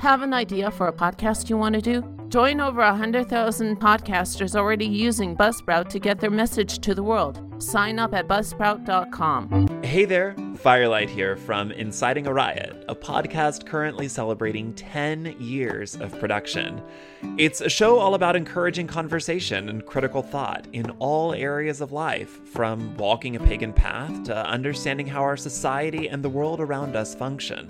Have an idea for a podcast you want to do? Join over 100,000 podcasters already using Buzzsprout to get their message to the world. Sign up at buzzsprout.com. Hey there, Firelight here from Inciting a Riot, a podcast currently celebrating 10 years of production. It's a show all about encouraging conversation and critical thought in all areas of life, from walking a pagan path to understanding how our society and the world around us function.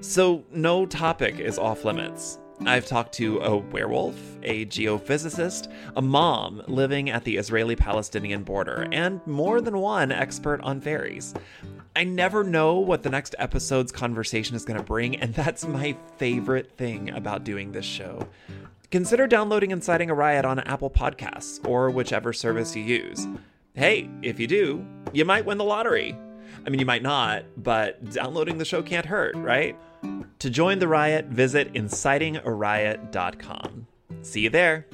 So, no topic is off limits. I've talked to a werewolf, a geophysicist, a mom living at the Israeli Palestinian border, and more than one expert on fairies. I never know what the next episode's conversation is going to bring, and that's my favorite thing about doing this show. Consider downloading Inciting a Riot on Apple Podcasts or whichever service you use. Hey, if you do, you might win the lottery. I mean, you might not, but downloading the show can't hurt, right? To join the riot, visit incitingariot.com. See you there.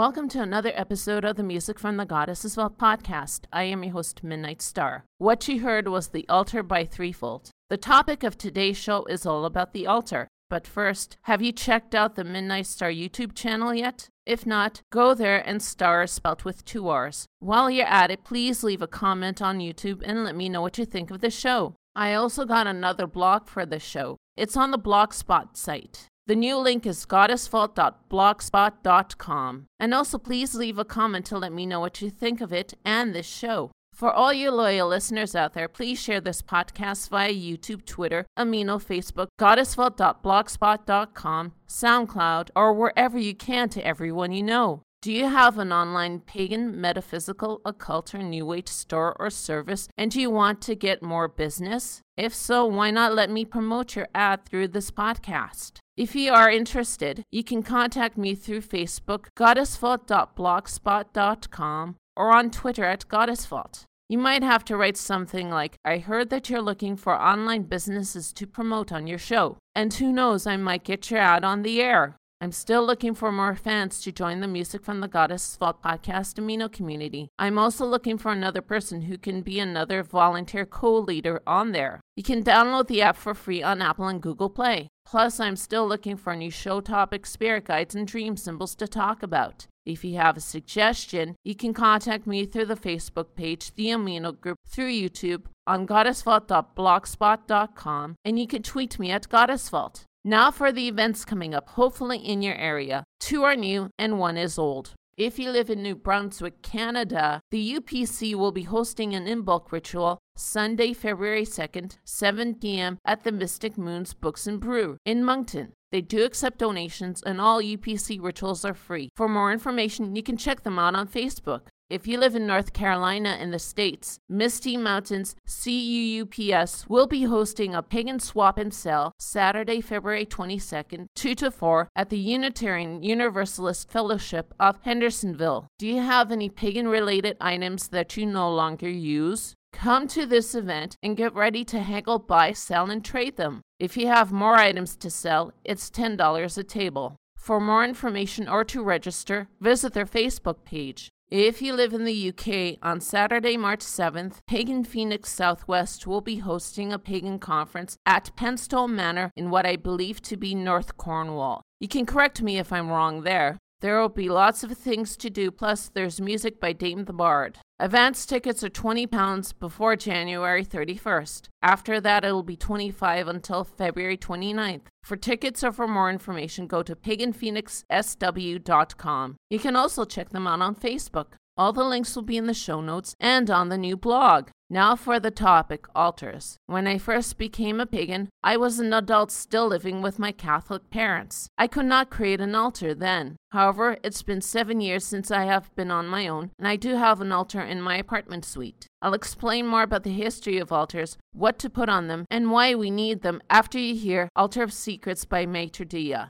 Welcome to another episode of the Music from the Goddesses Vault podcast. I am your host, Midnight Star. What you heard was The Altar by Threefold. The topic of today's show is all about the altar. But first, have you checked out the Midnight Star YouTube channel yet? If not, go there and star is spelt with two R's. While you're at it, please leave a comment on YouTube and let me know what you think of the show. I also got another blog for the show. It's on the Blogspot site. The new link is goddessvault.blogspot.com. And also, please leave a comment to let me know what you think of it and this show. For all you loyal listeners out there, please share this podcast via YouTube, Twitter, Amino, Facebook, goddessvault.blogspot.com, SoundCloud, or wherever you can to everyone you know. Do you have an online pagan, metaphysical, occult, or new age store or service and do you want to get more business? If so, why not let me promote your ad through this podcast? If you are interested, you can contact me through Facebook, goddessvault.blogspot.com, or on Twitter at goddessvault. You might have to write something like, I heard that you're looking for online businesses to promote on your show. And who knows, I might get your ad on the air. I'm still looking for more fans to join the Music from the Goddess Vault podcast Amino community. I'm also looking for another person who can be another volunteer co leader on there. You can download the app for free on Apple and Google Play. Plus, I'm still looking for new show topics, spirit guides, and dream symbols to talk about. If you have a suggestion, you can contact me through the Facebook page, the Amino group, through YouTube, on goddessvault.blogspot.com, and you can tweet me at goddessvault. Now for the events coming up, hopefully in your area. Two are new and one is old. If you live in New Brunswick, Canada, the UPC will be hosting an Imbolc ritual Sunday, February 2nd, 7 p.m. at the Mystic Moons Books and Brew in Moncton. They do accept donations and all UPC rituals are free. For more information, you can check them out on Facebook. If you live in North Carolina in the States, Misty Mountains CUUPS will be hosting a pagan swap and sell Saturday, February 22nd, 2 to 4 at the Unitarian Universalist Fellowship of Hendersonville. Do you have any pagan related items that you no longer use? Come to this event and get ready to haggle, buy, sell, and trade them. If you have more items to sell, it's $10 a table. For more information or to register, visit their Facebook page. If you live in the UK, on Saturday, March 7th, Pagan Phoenix Southwest will be hosting a pagan conference at Penstone Manor in what I believe to be North Cornwall. You can correct me if I'm wrong there. There will be lots of things to do, plus, there's music by Damh the Bard. Advance tickets are £20 before January 31st. After that, it'll be 25 until February 29th. For tickets or for more information, go to paganphoenixsw.com. You can also check them out on Facebook. All the links will be in the show notes and on the new blog. Now for the topic altars. When I first became a pagan, I was an adult still living with my Catholic parents. I could not create an altar then. However, it's been seven years since I have been on my own, and I do have an altar in my apartment suite. I'll explain more about the history of altars, what to put on them, and why we need them after you hear Altar of Secrets by MaterDea.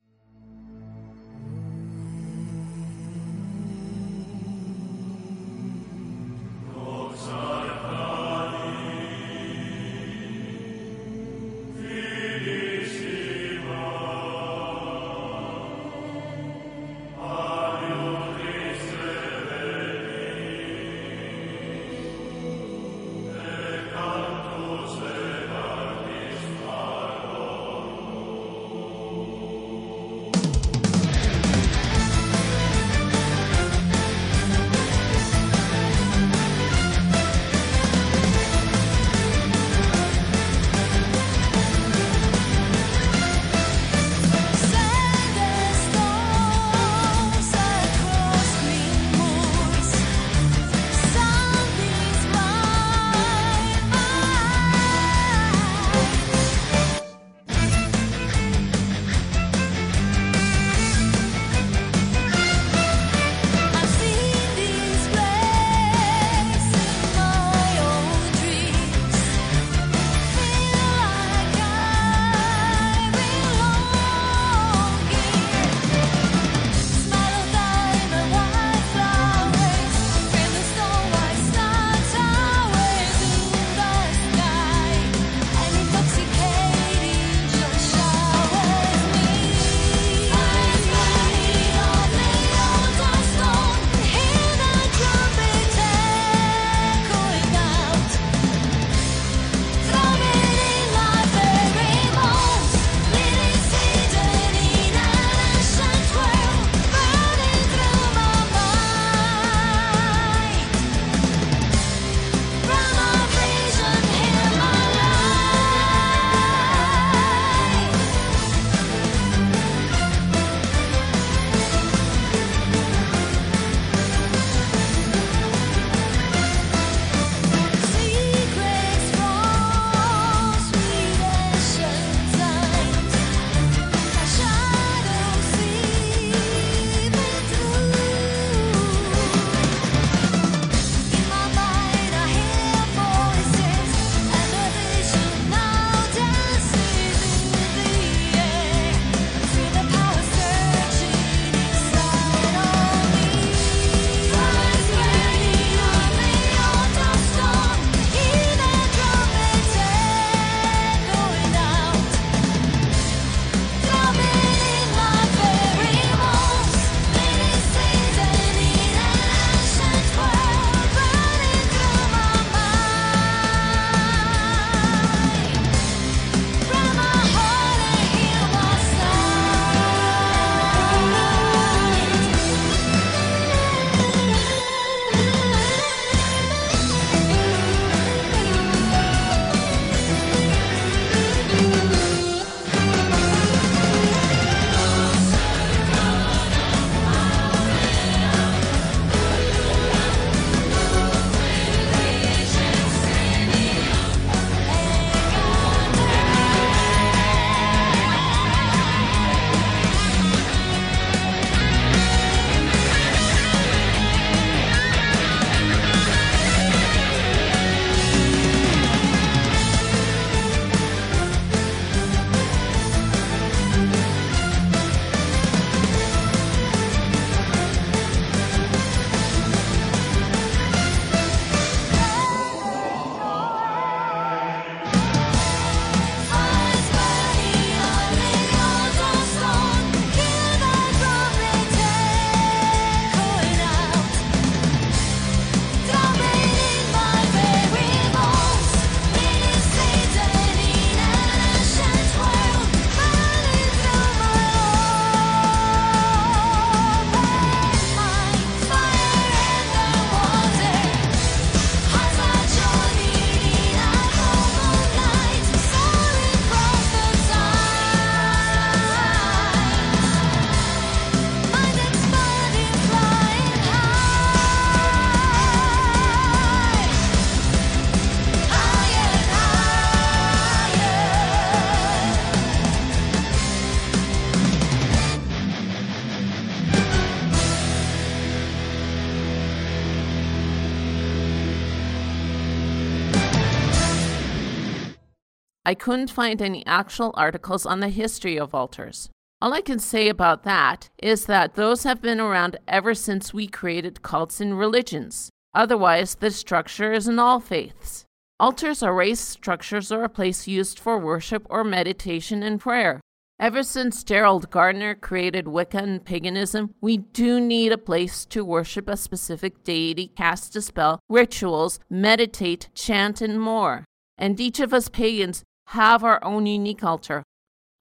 I couldn't find any actual articles on the history of altars. All I can say about that is that those have been around ever since we created cults and religions. Otherwise, the structure is in all faiths. Altars are raised structures or a place used for worship or meditation and prayer. Ever since Gerald Gardner created Wicca and paganism, we do need a place to worship a specific deity, cast a spell, rituals, meditate, chant, and more. And each of us pagans have our own unique altar.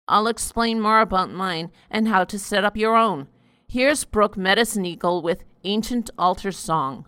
I'll explain more about mine and how to set up your own. Here's Brooke Medicine Eagle with Ancient Altar Song.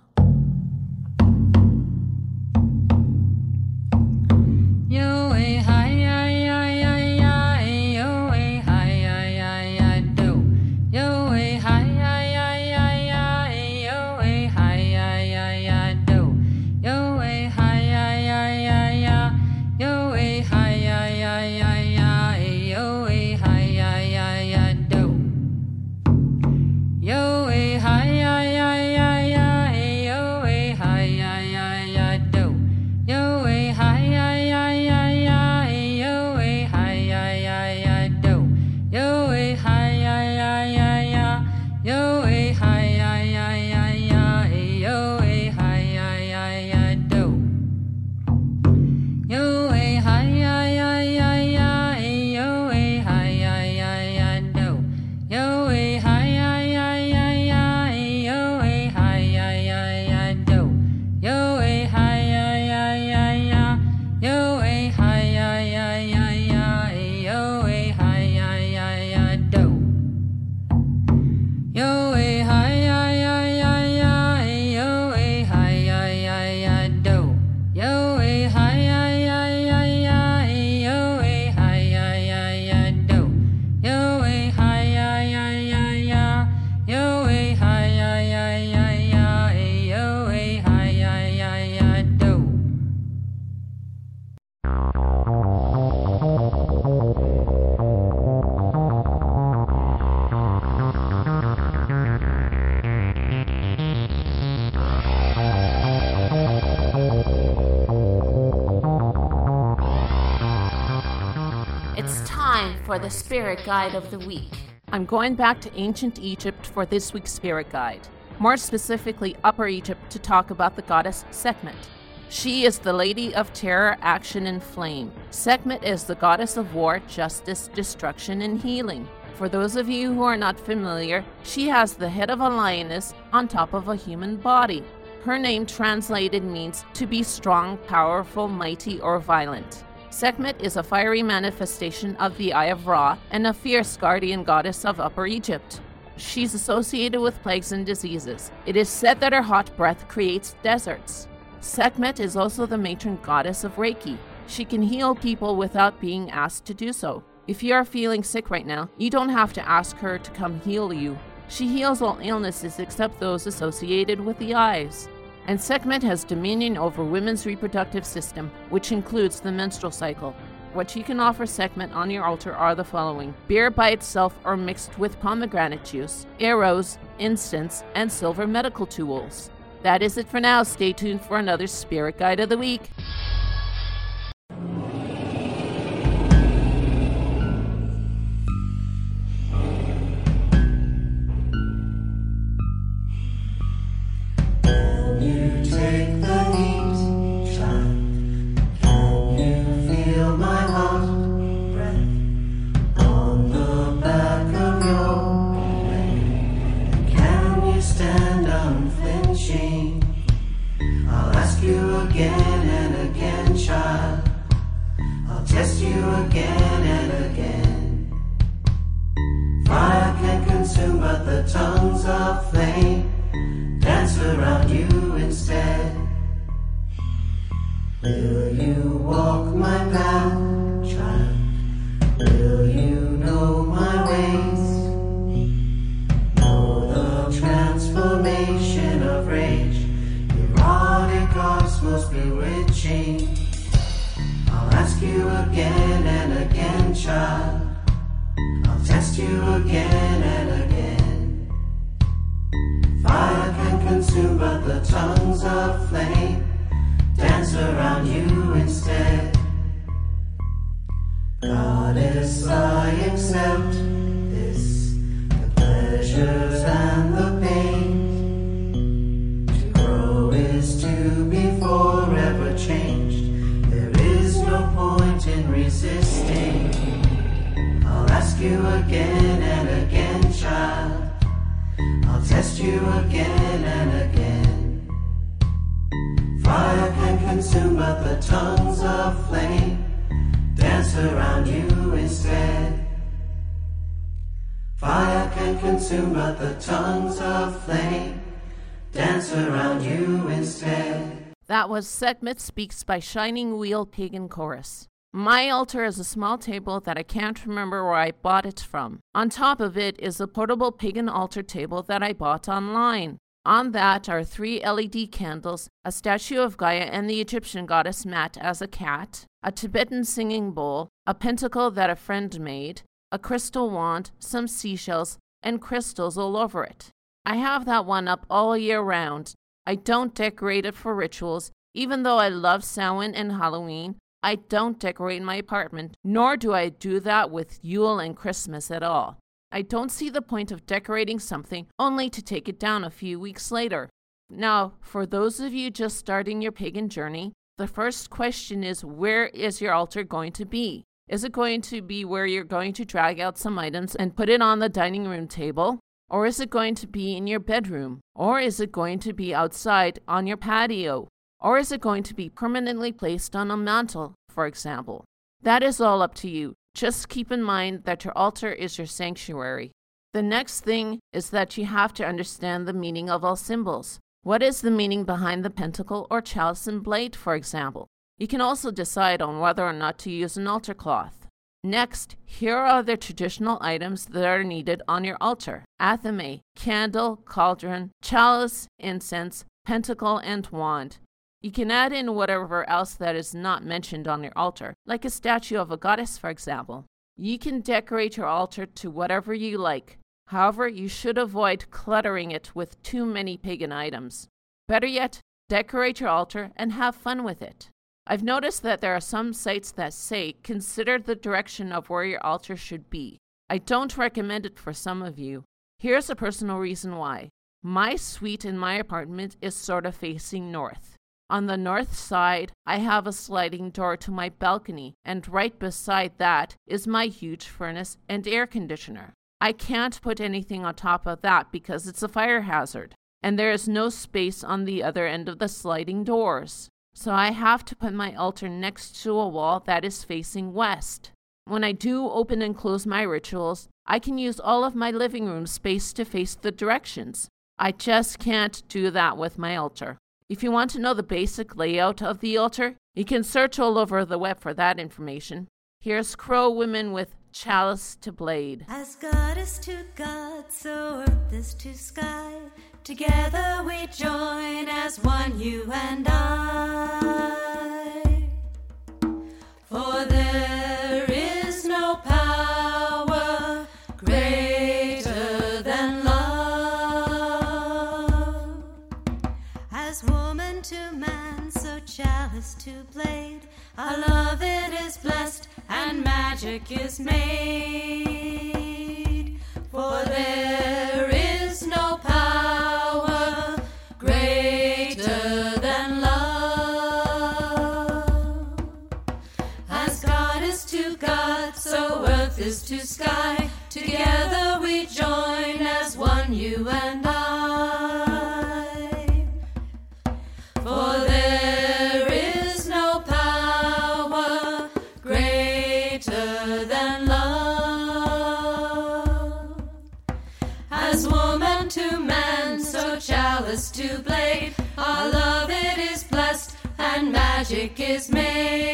Spirit Guide of the Week. I'm going back to ancient Egypt for this week's Spirit Guide, more specifically Upper Egypt, to talk about the goddess Sekhmet. She is the Lady of Terror, Action, and Flame. Sekhmet is the goddess of war, justice, destruction, and healing. For those of you who are not familiar, she has the head of a lioness on top of a human body. Her name translated means to be strong, powerful, mighty, or violent. Sekhmet is a fiery manifestation of the Eye of Ra and a fierce guardian goddess of Upper Egypt. She's associated with plagues and diseases. It is said that her hot breath creates deserts. Sekhmet is also the matron goddess of Reiki. She can heal people without being asked to do so. If you are feeling sick right now, you don't have to ask her to come heal you. She heals all illnesses except those associated with the eyes and Sekhmet has dominion over women's reproductive system, which includes the menstrual cycle. What you can offer Sekhmet on your altar are the following beer by itself or mixed with pomegranate juice, arrows, incense, and silver medical tools. That is it for now. Stay tuned for another Spirit Guide of the Week. dance around you instead. Goddess, I accept this, the pleasures and the pain. To grow is to be forever changed. There is no point in resisting. I'll ask you again and again, child. I'll test you again and can consume, but the tongues of flame dance around you instead. Fire can consume, but the tongues of flame dance around you instead. That was Sekhmet Speaks by Shining Wheel Pagan Chorus. My altar is a small table that I can't remember where I bought it from. On top of it is a portable pagan altar table that I bought online. On that are three LED candles, a statue of Gaia and the Egyptian goddess Mat as a cat, a Tibetan singing bowl, a pentacle that a friend made, a crystal wand, some seashells, and crystals all over it. I have that one up all year round. I don't decorate it for rituals, even though I love Samhain and Halloween. I don't decorate my apartment, nor do I do that with Yule and Christmas at all. I don't see the point of decorating something only to take it down a few weeks later. Now, for those of you just starting your pagan journey, the first question is where is your altar going to be? Is it going to be where you're going to drag out some items and put it on the dining room table? Or is it going to be in your bedroom? Or is it going to be outside on your patio? Or is it going to be permanently placed on a mantle, for example? That is all up to you. Just keep in mind that your altar is your sanctuary. The next thing is that you have to understand the meaning of all symbols. What is the meaning behind the pentacle or chalice and blade, for example? You can also decide on whether or not to use an altar cloth. Next, here are the traditional items that are needed on your altar athame, candle, cauldron, chalice, incense, pentacle, and wand. You can add in whatever else that is not mentioned on your altar, like a statue of a goddess, for example. You can decorate your altar to whatever you like. However, you should avoid cluttering it with too many pagan items. Better yet, decorate your altar and have fun with it. I've noticed that there are some sites that say consider the direction of where your altar should be. I don't recommend it for some of you. Here's a personal reason why. My suite in my apartment is sort of facing north. On the north side, I have a sliding door to my balcony, and right beside that is my huge furnace and air conditioner. I can't put anything on top of that because it's a fire hazard, and there is no space on the other end of the sliding doors. So I have to put my altar next to a wall that is facing west. When I do open and close my rituals, I can use all of my living room space to face the directions. I just can't do that with my altar. If you want to know the basic layout of the altar, you can search all over the web for that information. Here's Crow Women with Chalice to Blade. As God is to God, so earth is to sky. Together we join as one, you and I. to blade. Our love it is blessed, and magic is made. For there is no power greater than love. As God is to God, so earth is to sky. Together we join as one, you and I. magic is made.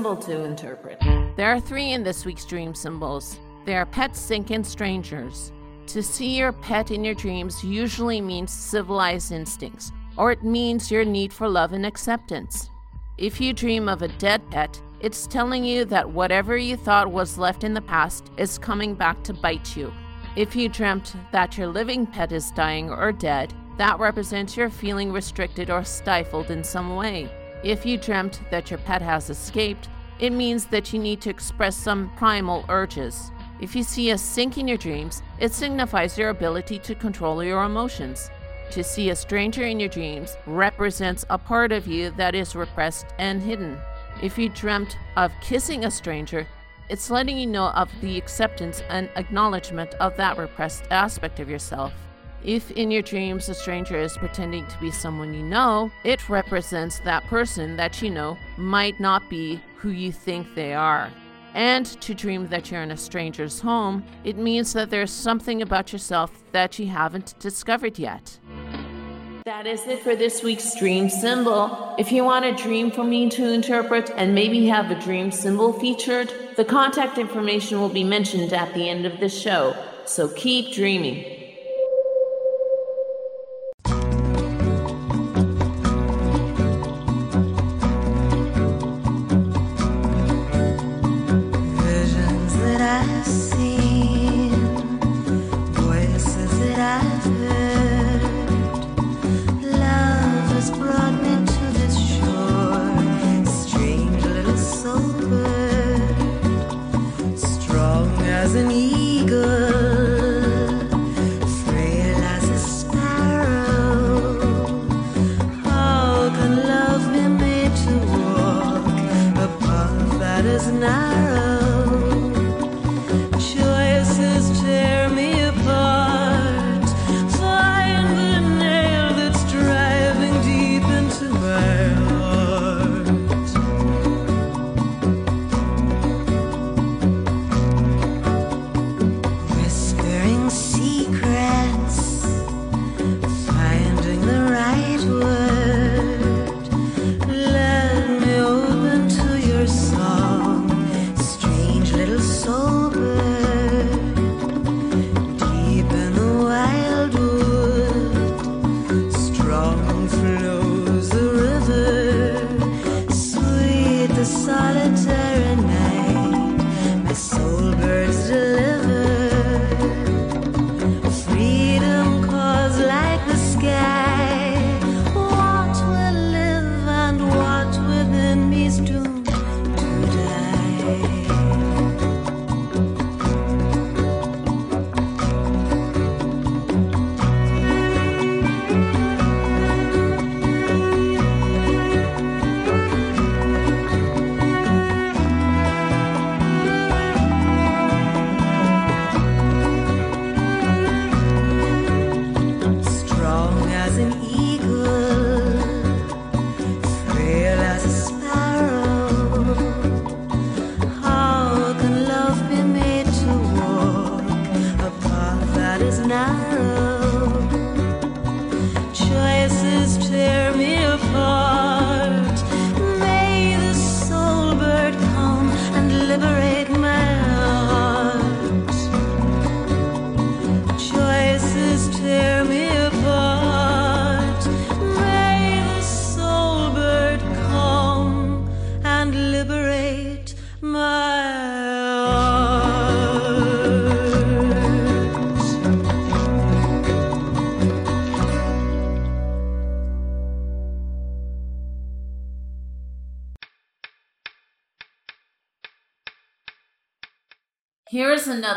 Symbol to interpret. There are three in this week's dream symbols. They are pets, sink, and strangers. To see your pet in your dreams usually means civilized instincts, or it means your need for love and acceptance. If you dream of a dead pet, it's telling you that whatever you thought was left in the past is coming back to bite you. If you dreamt that your living pet is dying or dead, that represents your feeling restricted or stifled in some way. If you dreamt that your pet has escaped, it means that you need to express some primal urges. If you see a sink in your dreams, it signifies your ability to control your emotions. To see a stranger in your dreams represents a part of you that is repressed and hidden. If you dreamt of kissing a stranger, it's letting you know of the acceptance and acknowledgement of that repressed aspect of yourself. If in your dreams a stranger is pretending to be someone you know, it represents that person that you know might not be who you think they are. And to dream that you're in a stranger's home, it means that there's something about yourself that you haven't discovered yet. That is it for this week's dream symbol. If you want a dream for me to interpret and maybe have a dream symbol featured, the contact information will be mentioned at the end of the show. So keep dreaming.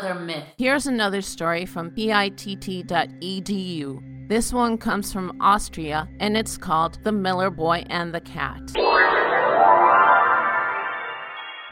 Another myth. Here's another story from pitt.edu. This one comes from Austria and it's called The Miller Boy and the Cat.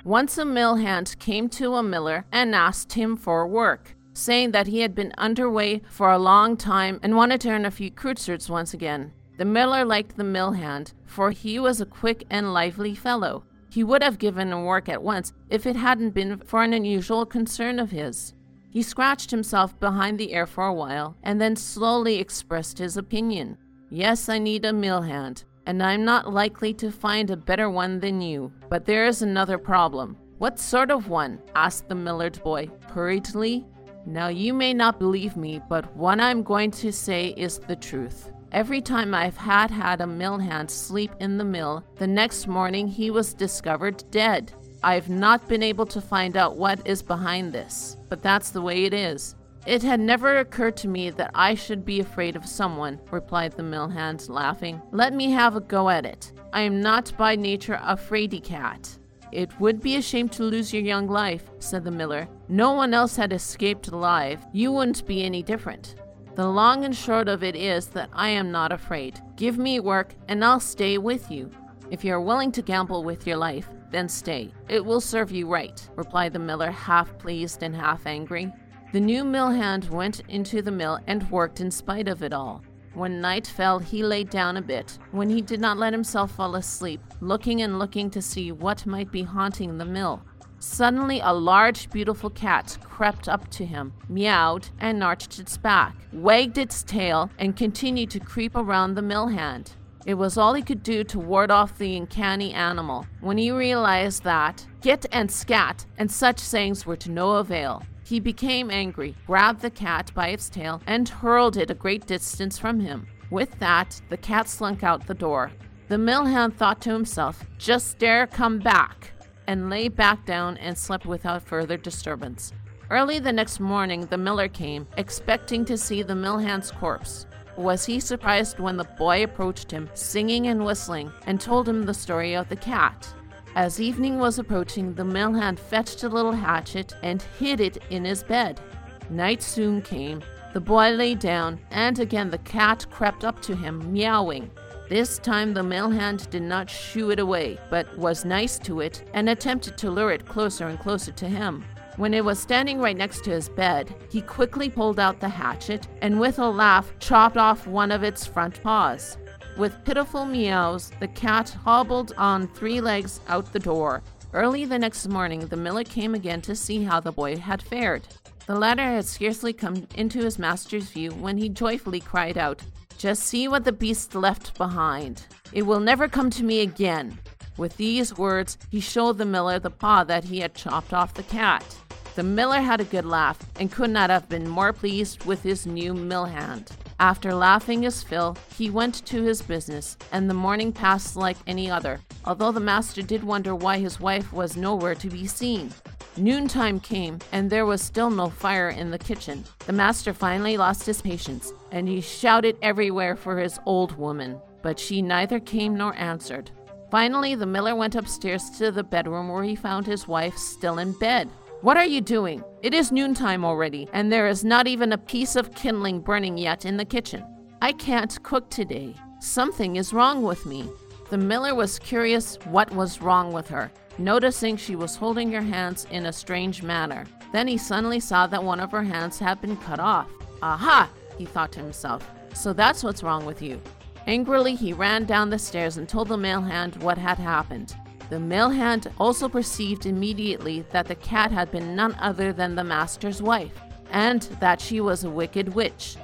Once a mill hand came to a miller and asked him for work, saying that he had been underway for a long time and wanted to earn a few kreutzers once again. The miller liked the mill hand, for he was a quick and lively fellow. He would have given him work at once if it hadn't been for an unusual concern of his. He scratched himself behind the ear for a while and then slowly expressed his opinion. Yes, I need a mill hand, and I'm not likely to find a better one than you. But there is another problem. What sort of one? asked the Millard boy hurriedly. Now, you may not believe me, but what I'm going to say is the truth. Every time I've had had a mill hand sleep in the mill, the next morning he was discovered dead. I've not been able to find out what is behind this, but that's the way it is. It had never occurred to me that I should be afraid of someone, replied the mill hand, laughing. Let me have a go at it. I am not by nature a fraidy cat. It would be a shame to lose your young life, said the miller. No one else had escaped alive. You wouldn't be any different. The long and short of it is that I am not afraid. Give me work, and I'll stay with you. If you are willing to gamble with your life, then stay. It will serve you right, replied the miller, half pleased and half angry. The new mill hand went into the mill and worked in spite of it all. When night fell, he lay down a bit, when he did not let himself fall asleep, looking and looking to see what might be haunting the mill. Suddenly, a large, beautiful cat crept up to him, meowed, and arched its back, wagged its tail, and continued to creep around the mill hand. It was all he could do to ward off the uncanny animal. When he realized that git and scat and such sayings were to no avail, he became angry, grabbed the cat by its tail, and hurled it a great distance from him. With that, the cat slunk out the door. The mill hand thought to himself, Just dare come back, and lay back down and slept without further disturbance. Early the next morning, the miller came, expecting to see the mill hand's corpse. Was he surprised when the boy approached him, singing and whistling, and told him the story of the cat? As evening was approaching, the mill hand fetched a little hatchet and hid it in his bed. Night soon came. The boy lay down, and again the cat crept up to him, meowing. This time the mill hand did not shoo it away, but was nice to it and attempted to lure it closer and closer to him. When it was standing right next to his bed, he quickly pulled out the hatchet and with a laugh chopped off one of its front paws. With pitiful meows, the cat hobbled on three legs out the door. Early the next morning, the miller came again to see how the boy had fared. The latter had scarcely come into his master's view when he joyfully cried out, Just see what the beast left behind. It will never come to me again. With these words, he showed the miller the paw that he had chopped off the cat. The miller had a good laugh and could not have been more pleased with his new mill hand. After laughing his fill, he went to his business, and the morning passed like any other, although the master did wonder why his wife was nowhere to be seen. Noontime came, and there was still no fire in the kitchen. The master finally lost his patience, and he shouted everywhere for his old woman, but she neither came nor answered. Finally, the miller went upstairs to the bedroom where he found his wife still in bed. What are you doing? It is noontime already, and there is not even a piece of kindling burning yet in the kitchen. I can't cook today. Something is wrong with me. The miller was curious what was wrong with her, noticing she was holding her hands in a strange manner. Then he suddenly saw that one of her hands had been cut off. Aha! he thought to himself. So that's what's wrong with you. Angrily, he ran down the stairs and told the mail hand what had happened. The mill hand also perceived immediately that the cat had been none other than the master's wife, and that she was a wicked witch.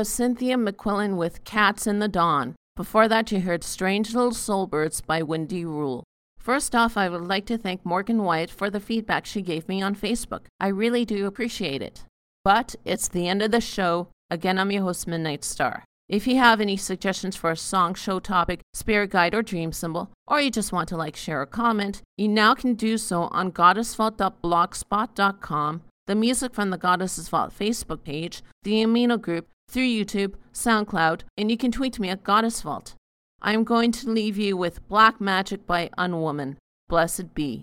Was Cynthia McQuillin with Cats in the Dawn. Before that, you heard Strange Little Soulbirds by Wendy Rule. First off, I would like to thank Morgan White for the feedback she gave me on Facebook. I really do appreciate it. But it's the end of the show. Again, I'm your host, Midnight Star. If you have any suggestions for a song, show topic, spirit guide, or dream symbol, or you just want to like, share, or comment, you now can do so on goddessvault.blogspot.com, the music from the Goddesses Vault Facebook page, the Amino group, through YouTube, SoundCloud, and you can tweet me at Goddess Vault. I am going to leave you with Black Magic by Unwoman. Blessed be.